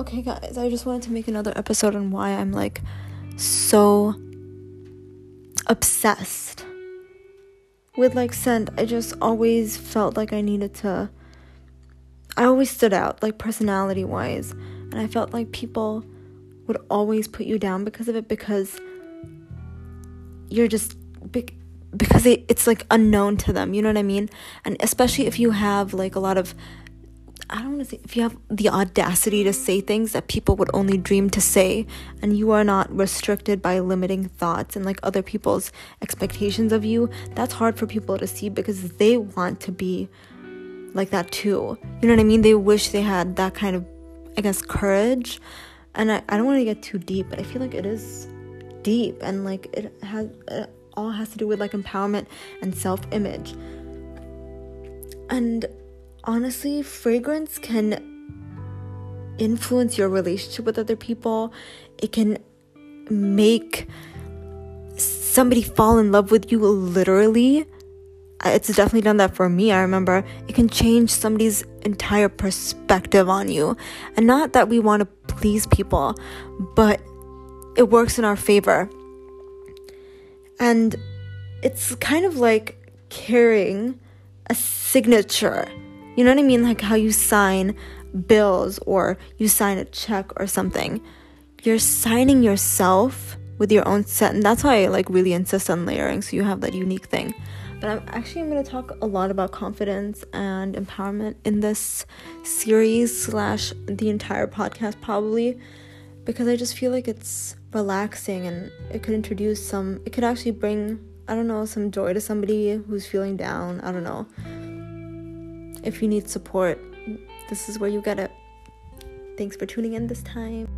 Okay, guys, I just wanted to make another episode on why I'm like so obsessed with like scent. I just always felt like I needed to. I always stood out, like personality wise, and I felt like people would always put you down because of it because you're just because it, it's like unknown to them, you know what I mean? And especially if you have like a lot of I don't say if you have the audacity to say things that people would only dream to say and you are not restricted by limiting thoughts and like other people's expectations of you, that's hard for people to see because they want to be like that too. You know what I mean? They wish they had that kind of I guess courage. And I, I don't want to get too deep, but I feel like it is deep and like it has it all has to do with like empowerment and self-image. And honestly, fragrance can influence your relationship with other people. It can make somebody fall in love with you literally. Uh, it's definitely done that for me. I remember it can change somebody's entire perspective on you. And not that we want to please people, but it works in our favor. And it's kind of like carrying a signature you know what I mean? Like how you sign bills or you sign a check or something. You're signing yourself with your own set, and that's why I like really insist on layering so you have that unique thing. But I'm actually I'm gonna talk a lot about confidence and empowerment in this series slash the entire podcast probably because I just feel like it's relaxing and it could introduce some it could actually bring I don't know some joy to somebody who's feeling down. I don't know if you need support, this is where you get it. Thanks for tuning in this time.